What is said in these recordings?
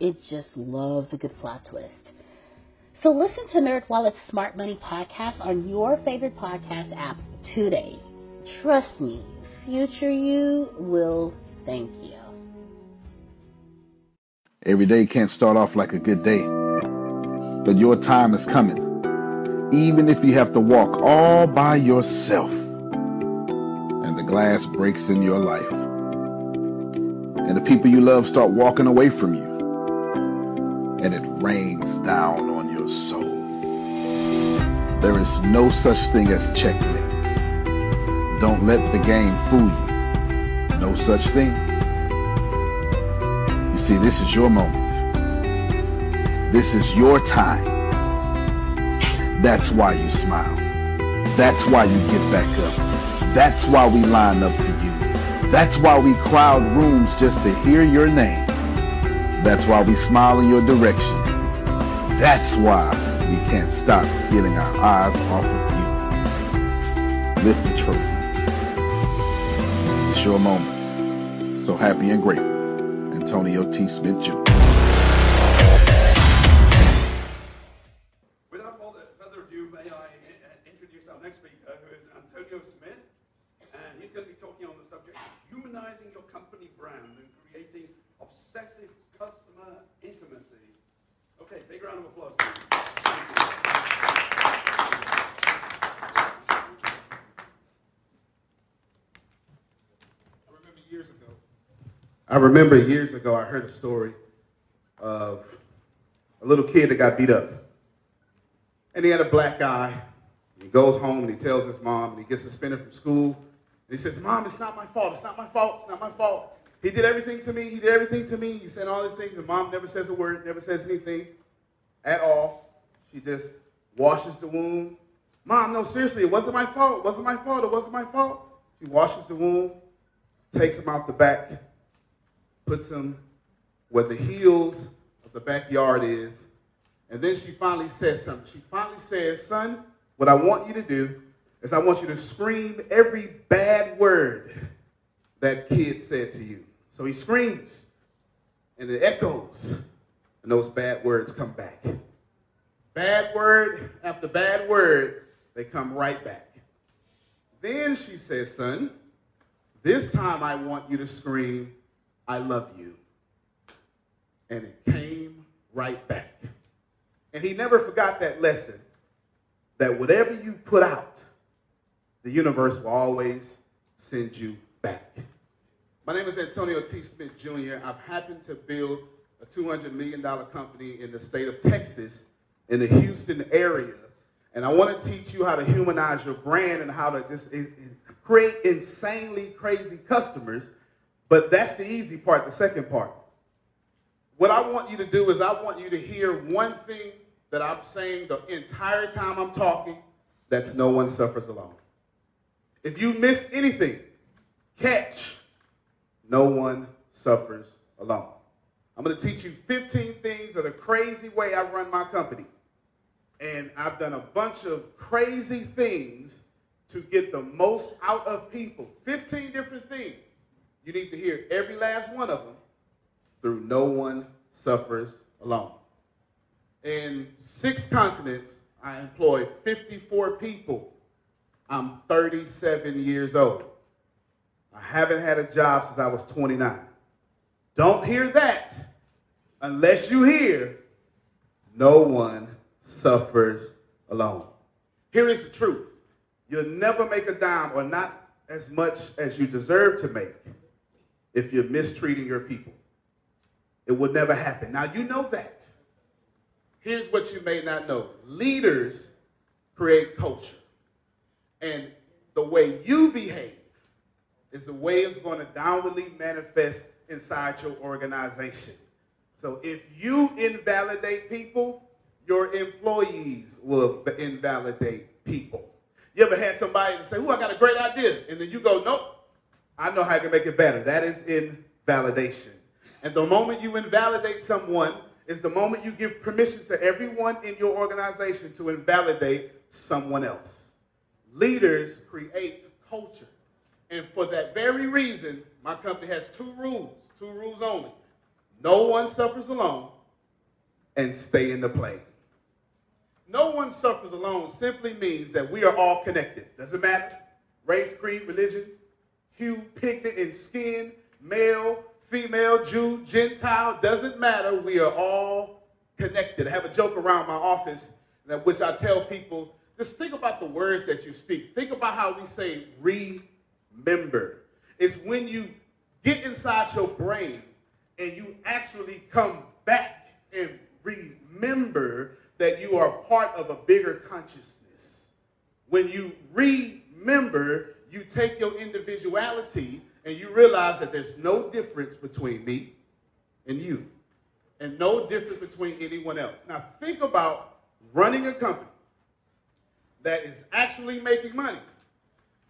it just loves a good plot twist. So listen to NerdWallet's Smart Money podcast on your favorite podcast app today. Trust me, future you will thank you. Every day can't start off like a good day, but your time is coming. Even if you have to walk all by yourself and the glass breaks in your life and the people you love start walking away from you and it rains down on your soul. There is no such thing as checkmate. Don't let the game fool you. No such thing. You see, this is your moment. This is your time. That's why you smile. That's why you get back up. That's why we line up for you. That's why we crowd rooms just to hear your name. That's why we smile in your direction. That's why we can't stop getting our eyes off of you. Lift the trophy. It's your moment. So happy and grateful. Antonio T. Smith Jr. Without further ado, may I uh, introduce our next speaker, who is Antonio Smith. And he's going to be talking on the subject of humanizing your company brand and creating obsessive customer intimacy. Okay, big round of applause. I remember years ago. I remember years ago I heard a story of a little kid that got beat up. And he had a black eye. He goes home and he tells his mom and he gets suspended from school. And he says, Mom, it's not my fault. It's not my fault. It's not my fault. He did everything to me. He did everything to me. He said all these things. And mom never says a word, never says anything at all. She just washes the wound. Mom, no, seriously, it wasn't my fault. It wasn't my fault. It wasn't my fault. She washes the wound, takes him out the back, puts him where the heels of the backyard is, and then she finally says something. She finally says, Son, what I want you to do is I want you to scream every bad word that kid said to you. So he screams, and it echoes, and those bad words come back. Bad word after bad word, they come right back. Then she says, Son, this time I want you to scream, I love you. And it came right back. And he never forgot that lesson that whatever you put out, the universe will always send you back. My name is Antonio T. Smith Jr. I've happened to build a $200 million company in the state of Texas in the Houston area. And I want to teach you how to humanize your brand and how to just create insanely crazy customers. But that's the easy part, the second part. What I want you to do is I want you to hear one thing that I'm saying the entire time I'm talking that's no one suffers alone. If you miss anything, catch no one suffers alone. I'm going to teach you 15 things of the crazy way I run my company. And I've done a bunch of crazy things to get the most out of people. 15 different things. You need to hear every last one of them through No One Suffers Alone. In six continents, I employ 54 people. I'm 37 years old. I haven't had a job since I was 29. Don't hear that unless you hear no one suffers alone. Here is the truth. You'll never make a dime or not as much as you deserve to make if you're mistreating your people. It will never happen. Now, you know that. Here's what you may not know leaders create culture. And the way you behave is the way it's going to downwardly manifest inside your organization. So if you invalidate people, your employees will invalidate people. You ever had somebody say, "Oh, I got a great idea," and then you go, "Nope, I know how I can make it better." That is invalidation. And the moment you invalidate someone is the moment you give permission to everyone in your organization to invalidate someone else. Leaders create culture. And for that very reason, my company has two rules, two rules only. No one suffers alone, and stay in the plane. No one suffers alone simply means that we are all connected. Doesn't matter race, creed, religion, hue, pigment and skin, male, female, Jew, Gentile, doesn't matter. We are all connected. I have a joke around my office that which I tell people, just think about the words that you speak. Think about how we say re remember. It's when you get inside your brain and you actually come back and remember that you are part of a bigger consciousness. When you remember, you take your individuality and you realize that there's no difference between me and you, and no difference between anyone else. Now, think about running a company that is actually making money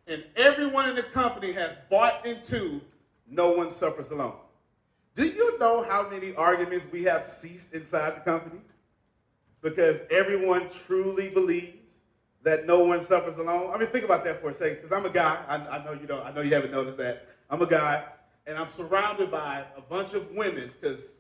and everyone in the company has bought into no one suffers alone. Do you know how many arguments we have ceased inside the company? Because everyone truly believes that no one suffers alone. I mean, think about that for a second, because I'm a guy. I, I, know you don't. I know you haven't noticed that. I'm a guy, and I'm surrounded by a bunch of women, because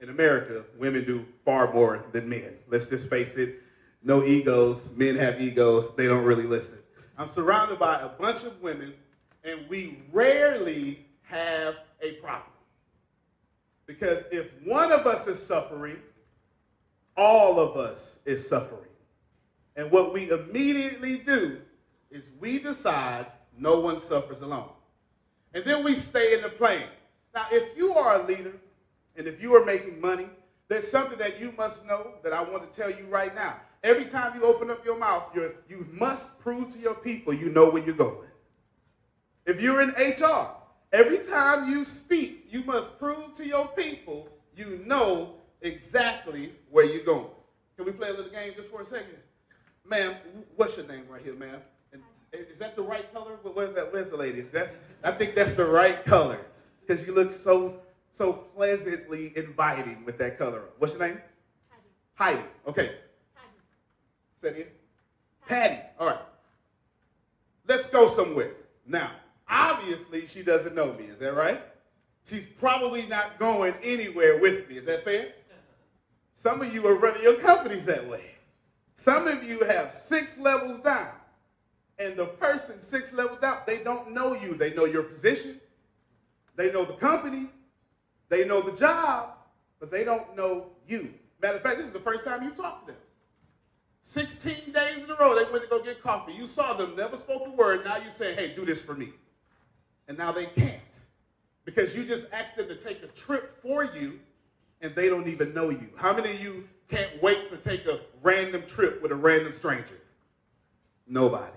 in America, women do far more than men. Let's just face it. No egos. Men have egos. They don't really listen. I'm surrounded by a bunch of women, and we rarely have a problem. Because if one of us is suffering, all of us is suffering. And what we immediately do is we decide no one suffers alone. And then we stay in the plane. Now, if you are a leader and if you are making money, there's something that you must know that I want to tell you right now. Every time you open up your mouth, you you must prove to your people you know where you're going. If you're in HR, every time you speak, you must prove to your people you know exactly where you're going. Can we play a little game just for a second? Ma'am, what's your name right here, ma'am? Is that the right color? Where's that? Where's the lady? Is that? I think that's the right color because you look so so pleasantly inviting with that color. What's your name? Heidi. Heidi. Okay. Patty. Say it again. Patty. Patty. All right. Let's go somewhere. Now, obviously, she doesn't know me. Is that right? She's probably not going anywhere with me. Is that fair? Some of you are running your companies that way. Some of you have six levels down. And the person six levels down, they don't know you. They know your position. They know the company. They know the job, but they don't know you. Matter of fact, this is the first time you've talked to them. 16 days in a row, they went to go get coffee. You saw them, never spoke a word. Now you say, hey, do this for me. And now they can't because you just asked them to take a trip for you and they don't even know you. How many of you can't wait to take a random trip with a random stranger? Nobody.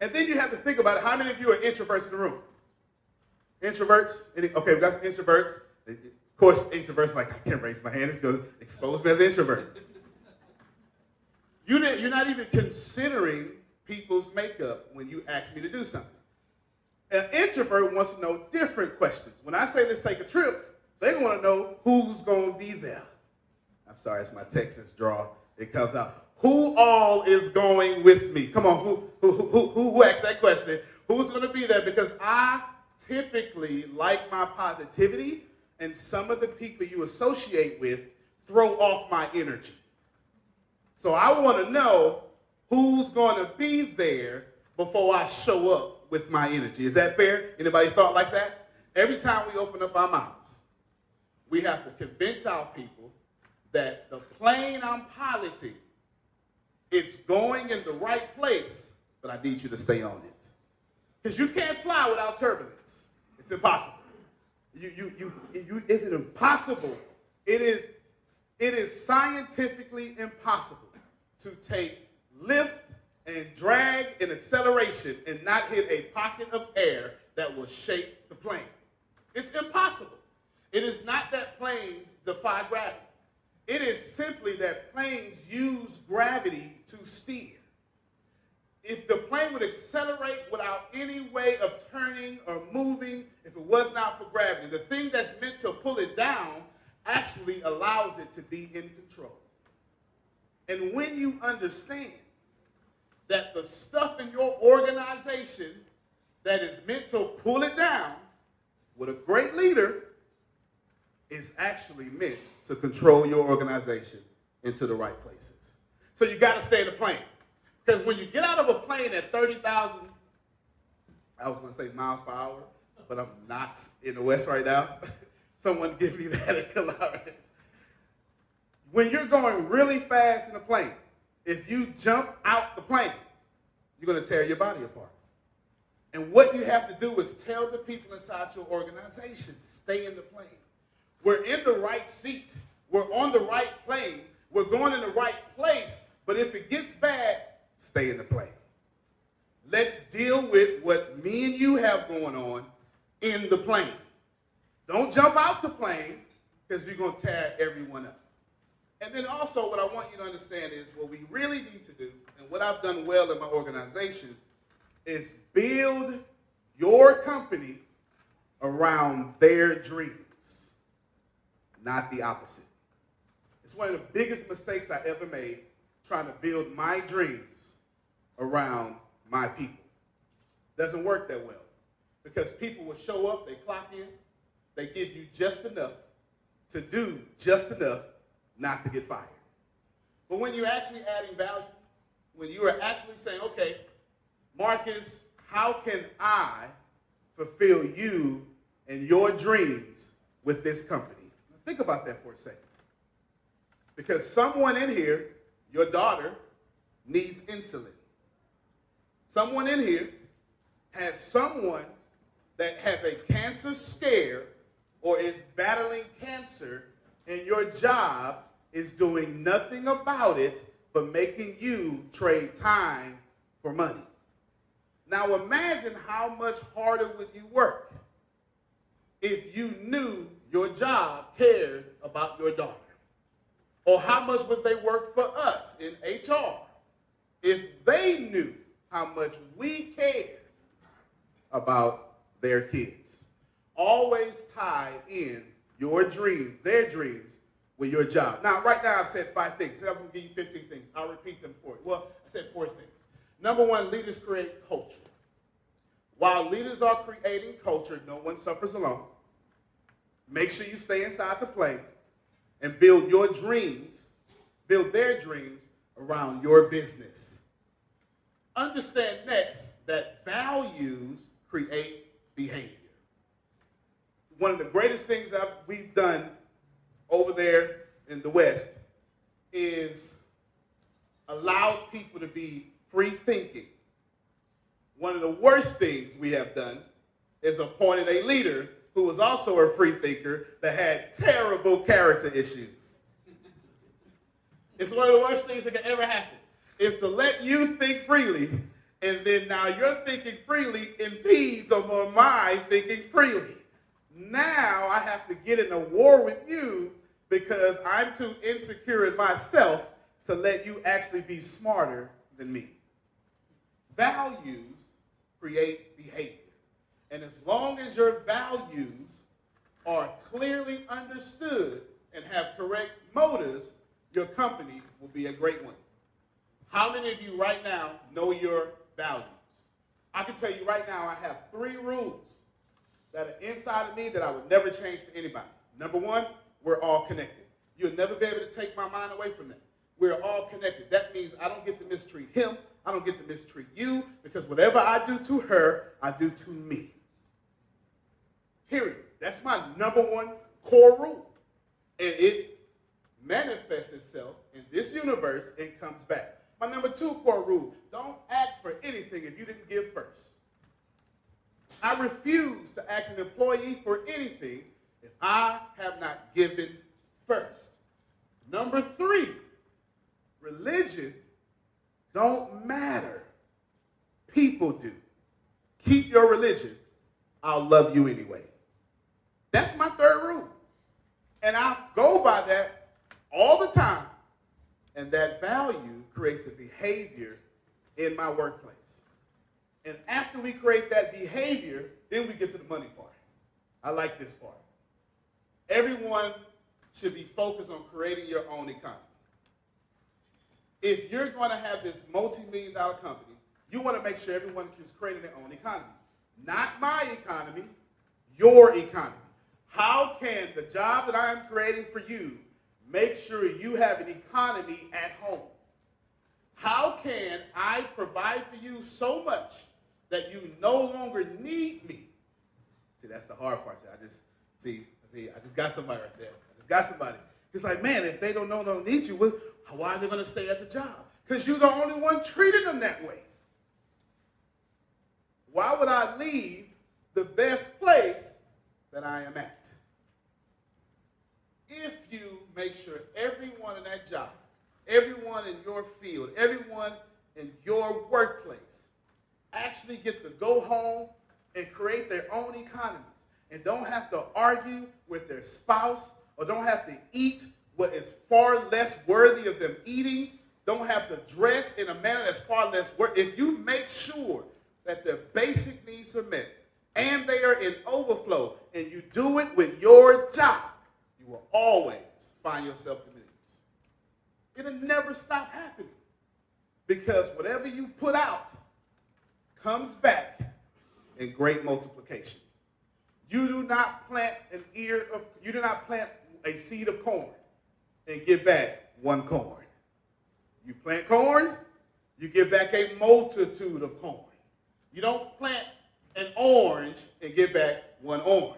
And then you have to think about it. How many of you are introverts in the room? Introverts? Any, okay, we got some introverts. Of course, introverts like, I can't raise my hand. It's going to expose me as an introvert. You you're not even considering people's makeup when you ask me to do something. An introvert wants to know different questions. When I say let's take a trip, they want to know who's going to be there. I'm sorry, it's my Texas draw. It comes out. Who all is going with me? Come on, who who who who, who asked that question? Who's going to be there? Because I typically like my positivity, and some of the people you associate with throw off my energy. So I want to know who's going to be there before I show up with my energy. Is that fair? Anybody thought like that? Every time we open up our mouths, we have to convince our people that the plane I'm piloting, it's going in the right place, but I need you to stay on it. Because you can't fly without turbulence. It's impossible. You, you, you, you, is it impossible? It is, it is scientifically impossible to take lift and drag and acceleration and not hit a pocket of air that will shake the plane. It's impossible. It is not that planes defy gravity. It is simply that planes use gravity to steer if the plane would accelerate without any way of turning or moving if it was not for gravity. The thing that's meant to pull it down actually allows it to be in control. And when you understand that the stuff in your organization that is meant to pull it down with a great leader is actually meant to control your organization into the right places. So you got to stay in the plane. Because when you get out of a plane at 30,000, I was going to say miles per hour, but I'm not in the West right now. Someone give me that in kilometers. When you're going really fast in a plane, if you jump out the plane, you're going to tear your body apart. And what you have to do is tell the people inside your organization, stay in the plane. We're in the right seat. We're on the right plane. We're going in the right place. But if it gets bad, stay in the plane. Let's deal with what me and you have going on in the plane. Don't jump out the plane because you're going to tear everyone up. And then also, what I want you to understand is what we really need to do, and what I've done well in my organization, is build your company around their dreams, not the opposite. It's one of the biggest mistakes I ever made trying to build my dreams around my people. Doesn't work that well because people will show up, they clock in, they give you just enough to do just enough not to get fired. But when you're actually adding value, when you are actually saying, okay, Marcus, how can I fulfill you and your dreams with this company? Think about that for a second. Because someone in here, your daughter, needs insulin. Someone in here has someone that has a cancer scare or is battling cancer, and your job is doing nothing about it but making you trade time for money. Now imagine how much harder would you work if you knew your job cared about your daughter? Or how much would they work for us in HR if they knew how much we cared about their kids? Always tie in your dreams, their dreams, with your job. Now, right now, I've said five things. I was going to give you 15 things. I'll repeat them for you. Well, I said four things. Number one, leaders create culture. While leaders are creating culture, no one suffers alone. Make sure you stay inside the plane and build your dreams, build their dreams around your business. Understand next that values create behavior. One of the greatest things that we've done over there in the West is allowed people to be free thinking. One of the worst things we have done is appointed a leader who was also a free thinker that had terrible character issues. it's one of the worst things that can ever happen is to let you think freely and then now your thinking freely impedes on my thinking freely. Now I have to get in a war with you because I'm too insecure in myself to let you actually be smarter than me. Values create behavior. And as long as your values are clearly understood and have correct motives, your company will be a great one. How many of you right now know your values? I can tell you right now, I have three rules that are inside of me that I would never change for anybody. Number one, we're all connected. You'll never be able to take my mind away from that. We're all connected. That means I don't get to mistreat him. I don't get to mistreat you because whatever I do to her, I do to me. Period. That's my number one core rule. And it manifests itself in this universe and comes back. My number two core rule don't ask for anything if you didn't give first. I refuse to ask an employee for anything if I have not given first. Number three, religion don't matter. People do. Keep your religion. I'll love you anyway. That's my third rule. And I go by that all the time. And that value creates a behavior in my workplace. And after we create that behavior, then we get to the money part. I like this part. Everyone should be focused on creating your own economy. If you're going to have this multi-million dollar company, you want to make sure everyone is creating their own economy. Not my economy, your economy. How can the job that I am creating for you make sure you have an economy at home? How can I provide for you so much that you no longer need me? See, that's the hard part. I just see, see, I just got somebody right there. I just got somebody. It's like, man, if they don't know, don't need you, why are they going to stay at the job? Because you're the only one treating them that way. Why would I leave the best place that I am at? If you make sure everyone in that job, everyone in your field, everyone in your workplace actually get to go home and create their own economies and don't have to argue with their spouse or don't have to eat what is far less worthy of them eating, don't have to dress in a manner that's far less worthy. If you make sure that their basic needs are met and they are in overflow and you do it with your job, you will always find yourself to millions. It'll never stop happening because whatever you put out comes back in great multiplication. You do not plant an ear of, you do not plant a seed of corn and get back one corn. You plant corn, you get back a multitude of corn. You don't plant an orange and get back one orange.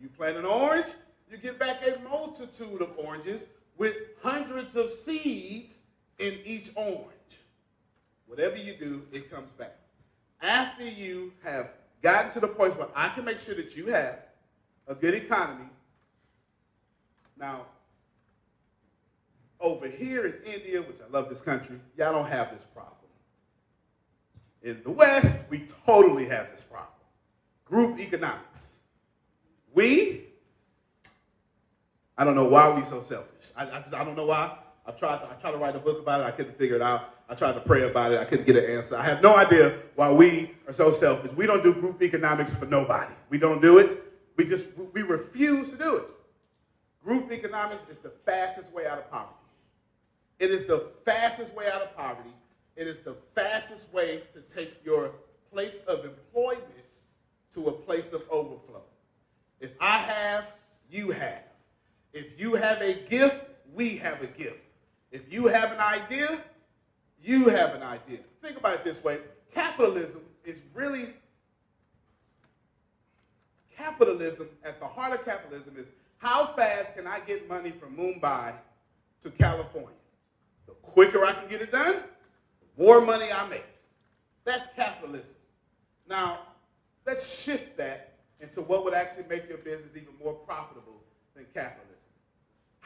You plant an orange, you get back a multitude of oranges with hundreds of seeds in each orange. Whatever you do, it comes back. After you have gotten to the point where I can make sure that you have a good economy. Now, over here in India, which I love this country, y'all don't have this problem. In the West, we totally have this problem. Group economics. We, I don't know why we so selfish. I, I, just, I don't know why. I tried, to, I tried to write a book about it. I couldn't figure it out. I tried to pray about it. I couldn't get an answer. I have no idea why we are so selfish. We don't do group economics for nobody. We don't do it. We just, we refuse to do it. Group economics is the fastest way out of poverty. It is the fastest way out of poverty. It is the fastest way to take your place of employment to a place of overflow. If I have, you have. If you have a gift, we have a gift. If you have an idea, you have an idea. Think about it this way capitalism is really, capitalism, at the heart of capitalism, is how fast can I get money from Mumbai to California? The quicker I can get it done, the more money I make. That's capitalism. Now, let's shift that into what would actually make your business even more profitable than capitalism.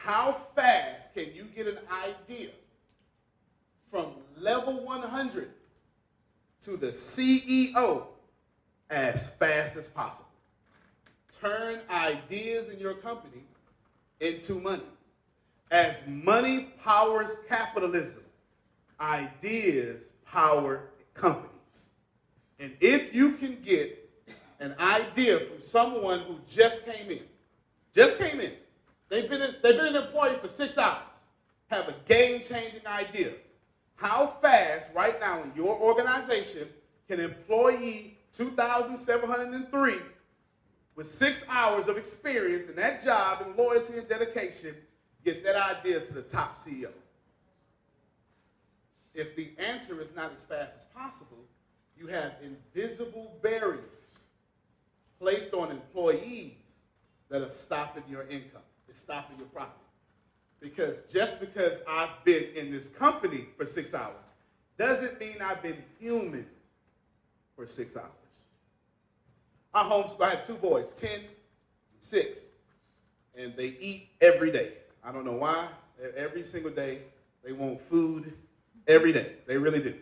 How fast can you get an idea from level 100 to the CEO as fast as possible? Turn ideas in your company into money. As money powers capitalism, ideas power companies. And if you can get an idea from someone who just came in, just came in, they've been, in, they've been an employee for six hours, have a game-changing idea. How fast, right now in your organization, can employee 2,703 with six hours of experience in that job and loyalty and dedication get that idea to the top CEO? If the answer is not as fast as possible, you have invisible barriers placed on employees that are stopping your income, it's stopping your profit. Because just because I've been in this company for six hours doesn't mean I've been human for six hours. I homeschool, I have two boys, 10 and 6, and they eat every day. I don't know why. Every single day, they want food every day. They really do.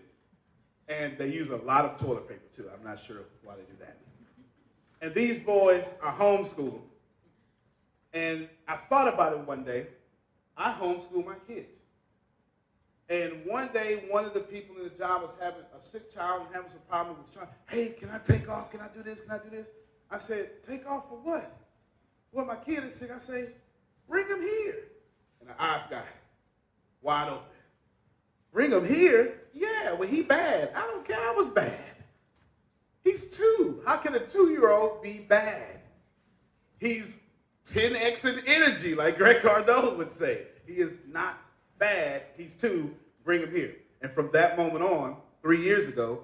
And they use a lot of toilet paper, too. I'm not sure why they do that. And these boys are homeschooled. And I thought about it one day. I homeschool my kids. And one day, one of the people in the job was having a sick child and having some problem. Was trying, hey, can I take off? Can I do this? Can I do this? I said, take off for what? Well, my kid is sick. I say, bring him here. And the eyes got wide open. Bring him here? Yeah, well, he bad. I don't care. I was bad. He's two. How can a two-year-old be bad? He's 10x in energy, like Grant Cardone would say. He is not bad. He's two. Bring him here. And from that moment on, three years ago,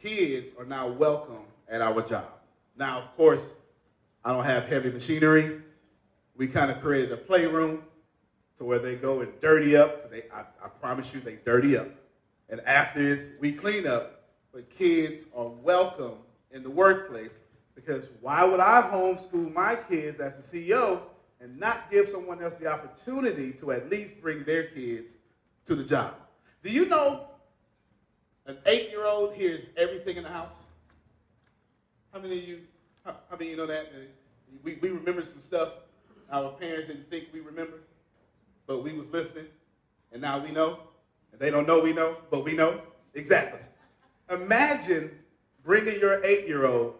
kids are now welcome at our job. Now, of course, I don't have heavy machinery. We kind of created a playroom to where they go and dirty up. They, I, I promise you, they dirty up. And after this, we clean up. But kids are welcome in the workplace because why would I homeschool my kids as a CEO and not give someone else the opportunity to at least bring their kids to the job? Do you know an eight-year-old hears everything in the house? How many of you, how, how many you know that? We, we remember some stuff our parents didn't think we remember, but we was listening, and now we know. And they don't know we know, but we know. Exactly. Imagine bringing your eight-year-old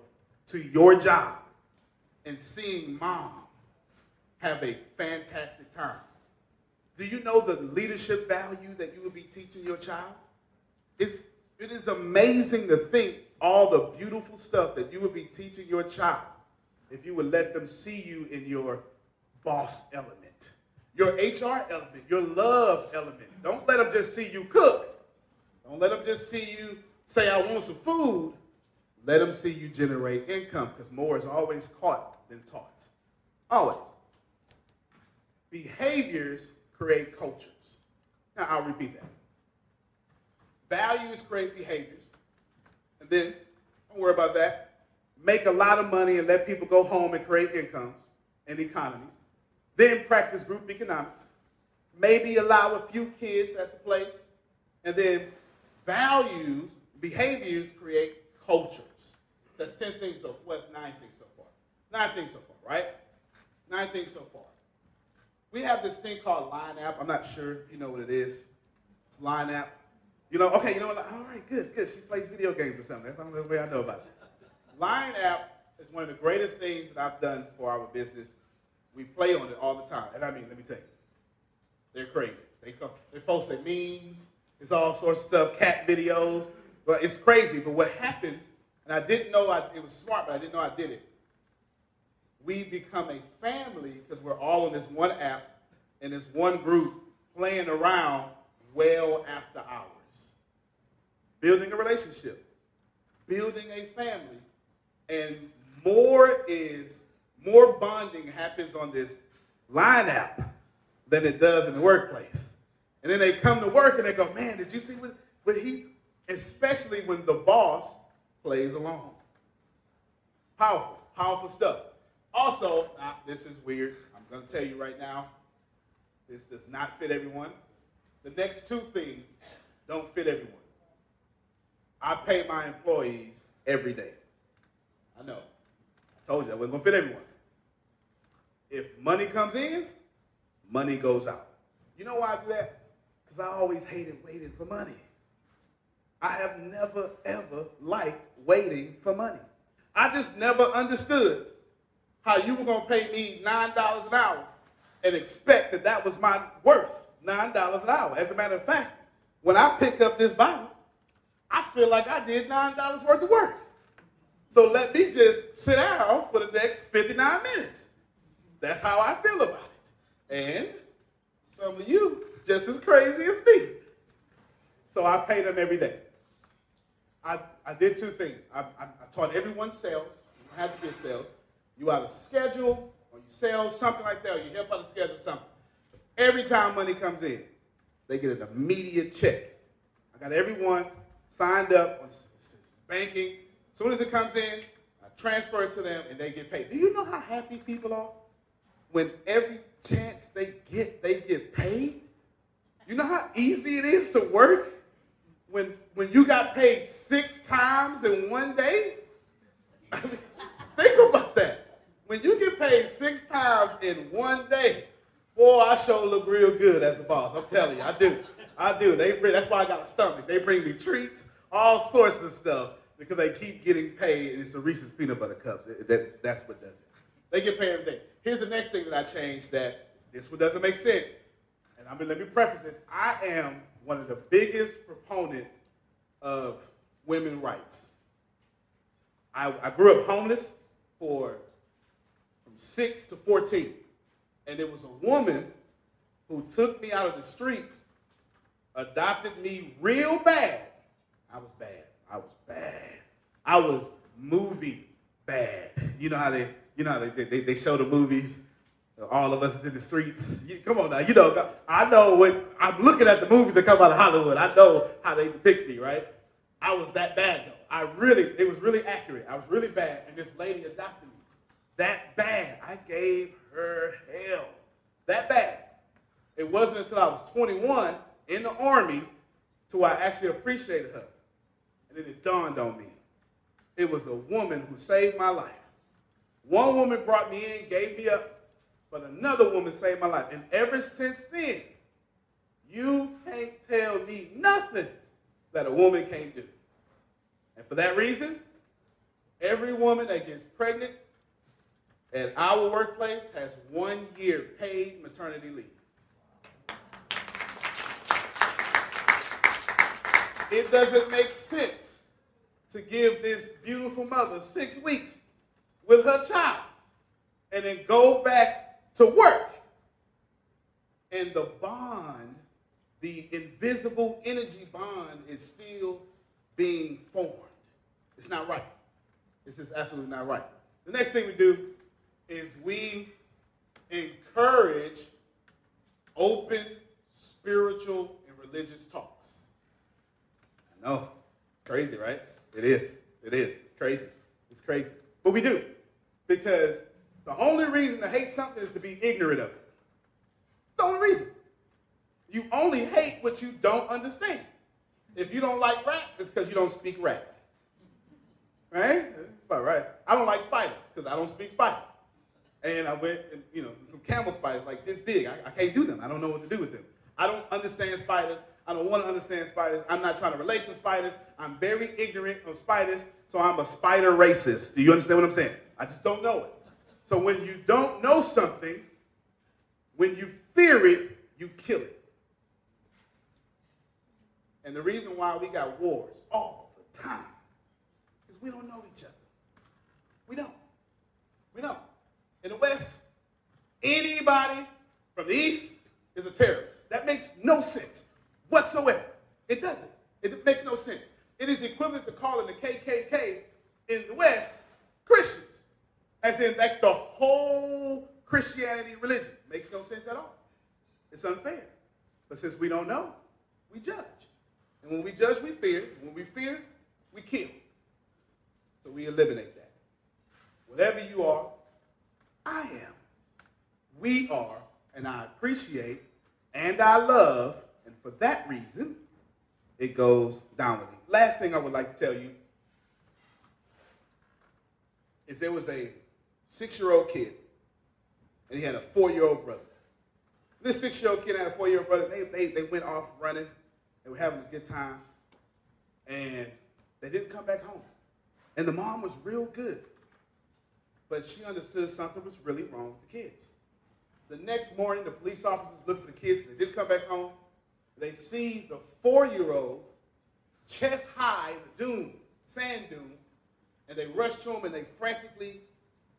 to your job and seeing mom have a fantastic time. Do you know the leadership value that you will be teaching your child? It's, it is amazing to think all the beautiful stuff that you would be teaching your child if you would let them see you in your boss element, your HR element, your love element. Don't let them just see you cook. Don't let them just see you say, I want some food. Let them see you generate income because more is always caught than taught. Always. Behaviors create cultures. Now, I'll repeat that. Values create behaviors. And then, don't worry about that. Make a lot of money and let people go home and create incomes and economies. Then practice group economics. Maybe allow a few kids at the place. And then values, behaviors create cultures. 10 things so far. Nine things so far. Nine things so far, right? Nine things so far. We have this thing called Line App. I'm not sure if you know what it is. It's Line App. You know, okay, you know what? All right, good, good. She plays video games or something. That's the only way I know about it. Line App is one of the greatest things that I've done for our business. We play on it all the time. And I mean, let me tell you, they're crazy. They, come, they post their memes. It's all sorts of stuff, cat videos. But it's crazy. But what happens, and I didn't know I, it was smart, but I didn't know I did it. We become a family because we're all on this one app and this one group playing around well after hours. Building a relationship, building a family, and more is more bonding happens on this line app than it does in the workplace. And then they come to work and they go, man, did you see what, what he, especially when the boss plays along. Powerful, powerful stuff. Also, now, this is weird. I'm going to tell you right now, this does not fit everyone. The next two things don't fit everyone. I pay my employees every day. I know. I told you that wasn't going to fit everyone. If money comes in, money goes out. You know why I do that? Because I always hated waiting for money. I have never, ever liked waiting for money. I just never understood how you were going to pay me $9 an hour and expect that that was my worth, $9 an hour. As a matter of fact, when I pick up this Bible, I feel like I did $9 worth of work. So let me just sit down for the next 59 minutes. That's how I feel about it. And some of you just as crazy as me. So I pay them every day. I, I did two things. I, I, I taught everyone sales. You have to be sales. You either schedule or you sell something like that, or you help out the schedule something. Every time money comes in, they get an immediate check. I got everyone signed up on banking. As soon as it comes in, I transfer it to them and they get paid. Do you know how happy people are when every chance they get, they get paid? You know how easy it is to work when, when you got paid six times in one day? I mean, think about that. When you get paid six times in one day, boy, I sure look real good as a boss. I'm telling you, I do. I do. They that's why I got a stomach. They bring me treats, all sorts of stuff, because they keep getting paid, and it's a Reese's peanut butter cups. It, that, that's what does it. They get paid every day. Here's the next thing that I changed that this one doesn't make sense. And I mean, let me preface it. I am one of the biggest proponents of women rights. I, I grew up homeless for from 6 to 14. And there was a woman who took me out of the streets, adopted me real bad. I was bad. I was bad. I was movie bad. You know how they, you know how they, they, they show the movies. All of us is in the streets. You, come on now, you know. I know what I'm looking at the movies that come out of Hollywood. I know how they depict me, right? I was that bad though. I really, it was really accurate. I was really bad, and this lady adopted me that bad. I gave her hell. That bad. It wasn't until I was 21 in the army till I actually appreciated her. And then it dawned on me. It was a woman who saved my life. One woman brought me in, gave me up, but another woman saved my life. And ever since then, you can't tell me nothing that a woman can't do. And for that reason, every woman that gets pregnant at our workplace has one year paid maternity leave. It doesn't make sense to give this beautiful mother six weeks with her child and then go back to work. And the bond, the invisible energy bond, is still being formed. It's not right. It's just absolutely not right. The next thing we do is we encourage open spiritual and religious talks. I know, crazy, right? It is. It is. It's crazy. It's crazy. But we do. Because the only reason to hate something is to be ignorant of it. It's the only reason. You only hate what you don't understand. If you don't like rats, it's because you don't speak rat. Right? About right. I don't like spiders because I don't speak spider. And I went and, you know, some camel spiders like this big. I, I can't do them. I don't know what to do with them. I don't understand spiders. I don't want to understand spiders. I'm not trying to relate to spiders. I'm very ignorant of spiders, so I'm a spider racist. Do you understand what I'm saying? I just don't know it. So when you don't know something, when you fear it, you kill it. And the reason why we got wars all the time is we don't know each other. We don't. We don't. In the West, anybody from the East is a terrorist. That makes no sense whatsoever. It doesn't. It makes no sense. It is equivalent to calling the KKK in the West Christians. As in, that's the whole Christianity religion. Makes no sense at all. It's unfair. But since we don't know, we judge. And when we judge, we fear. When we fear, we kill. So we eliminate that. Whatever you are, I am. We are, and I appreciate, and I love, and for that reason, it goes downwardly. Last thing I would like to tell you is there was a six-year-old kid, and he had a four-year-old brother. This six-year-old kid had a four-year-old brother. They, they, they went off running. They were having a good time, and they didn't come back home. And the mom was real good, but she understood something was really wrong with the kids. The next morning, the police officers looked for the kids. They didn't come back home. They see the four-year-old chest high in the dune, sand dune, and they rush to him and they frantically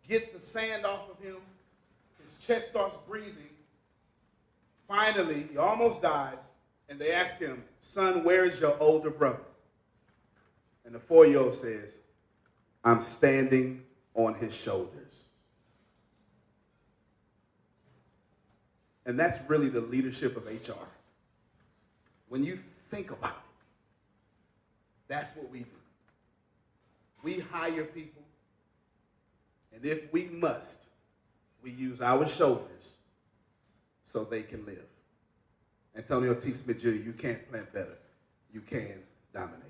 get the sand off of him. His chest starts breathing. Finally, he almost dies, and they ask him, Son, where is your older brother? And the four year old says, I'm standing on his shoulders. And that's really the leadership of HR. When you think about it, that's what we do. We hire people, and if we must, we use our shoulders so they can live. Antonio T. Smith Jr., you can't plan better. You can dominate.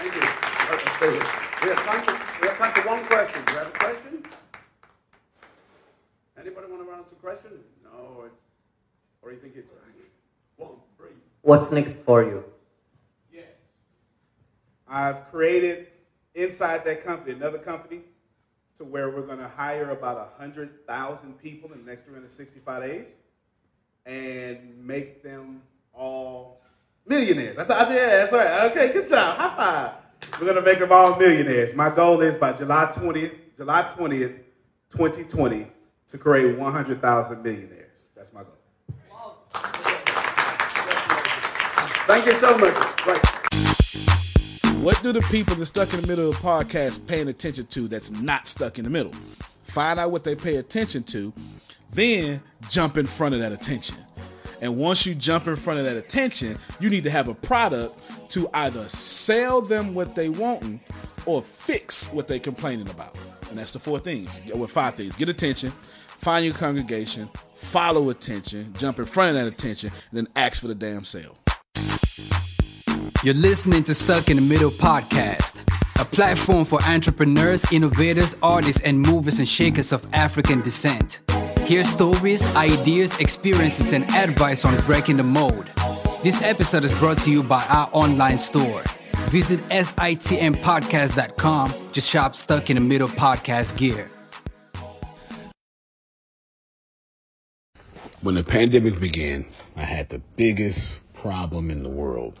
Thank you. We have time for, we have time for one question. Do you have a question? Anybody want to answer a question? No, it's, or you think it's one, brief. What's next for you? I've created inside that company, another company, to where we're going to hire about 100,000 people in the next 365 days and make them all millionaires. That's, yeah, that's right. Okay, good job. High five. We're going to make them all millionaires. My goal is by July 20th, July 20th, 2020, to create 100,000 millionaires. That's my goal. Thank you so much. Right. What do the people that's stuck in the middle of the podcast paying attention to that's not stuck in the middle? Find out what they pay attention to, then jump in front of that attention. And once you jump in front of that attention, you need to have a product to either sell them what they want or fix what they complaining about. And that's the four things. With five things. Get attention, find your congregation, follow attention, jump in front of that attention, and then ask for the damn sale. You're listening to Stuck in the Middle podcast, a platform for entrepreneurs, innovators, artists, and movers and shakers of African descent. Hear stories, ideas, experiences, and advice on breaking the mold. This episode is brought to you by our online store. Visit sitmpodcast.com to shop Stuck in the Middle podcast gear. when the pandemic began, I had the biggest problem in the world.